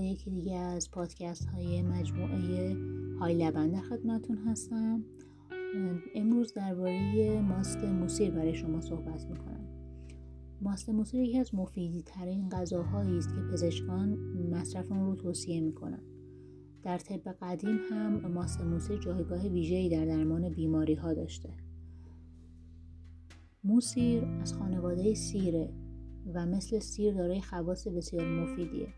یکی دیگه از پادکست های مجموعه های لبن در خدمتون هستم. امروز درباره ماست موسیر برای شما صحبت می‌کنم. ماست موسیر یکی از مفیدی ترین غذاهایی است که پزشکان مصرف اون رو توصیه می‌کنن. در طب قدیم هم ماست موسیر جایگاه ویژه‌ای در درمان بیماری ها داشته. موسیر از خانواده سیره و مثل سیر دارای خواص بسیار مفیدیه.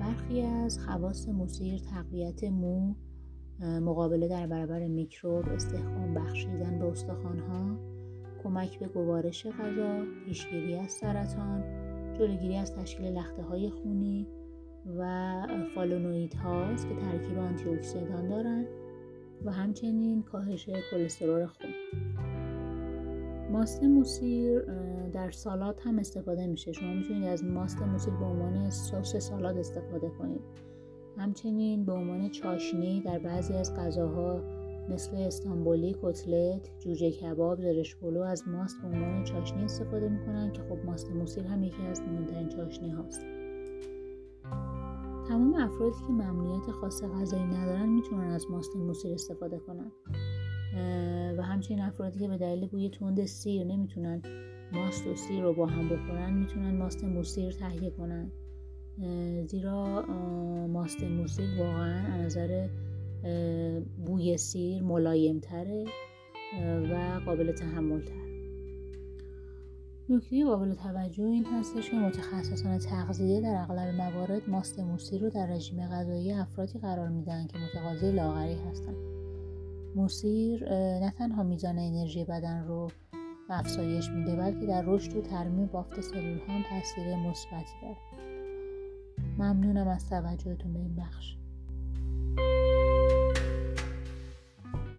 برخی از خواص موسیر تقویت مو مقابله در برابر میکروب استحکام بخشیدن به استخوانها کمک به گوارش غذا پیشگیری از سرطان جلوگیری از تشکیل لخته های خونی و فالونوید هاست که ترکیب آنتی دارند و همچنین کاهش کلسترول خون. ماست موسیر در سالات هم استفاده میشه. شما می‌تونید از ماست موسیر به عنوان سس سالاد استفاده کنید. همچنین به عنوان چاشنی در بعضی از غذاها مثل استانبولی، کتلت، جوجه کباب، زرش پلو از ماست به عنوان چاشنی استفاده می‌کنن که خب ماست موسیر هم یکی از مهمترین چاشنی هاست. تمام افرادی که ممنوعیت خاص غذایی ندارن می‌تونن از ماست موسیر استفاده کنن. و همچنین افرادی که به دلیل بوی تند سیر نمی‌تونن ماست و سیر رو با هم بخورن می‌تونن ماست موسیر تهیه کنن. زیرا ماست موسیر واقعا از نظر بوی سیر ملایمتره و قابل تحمل تر نکته قابل توجه این هستش که متخصصان تغذیه در اغلب موارد ماست موسیر رو در رژیم غذایی افرادی قرار میدن که متقاضی لاغری هستند موسیر نه تنها میزان انرژی بدن رو افزایش میده بلکه در رشد و ترمیم بافت سلول هم تاثیر مثبتی داره. ممنونم از توجهتون به این بخش.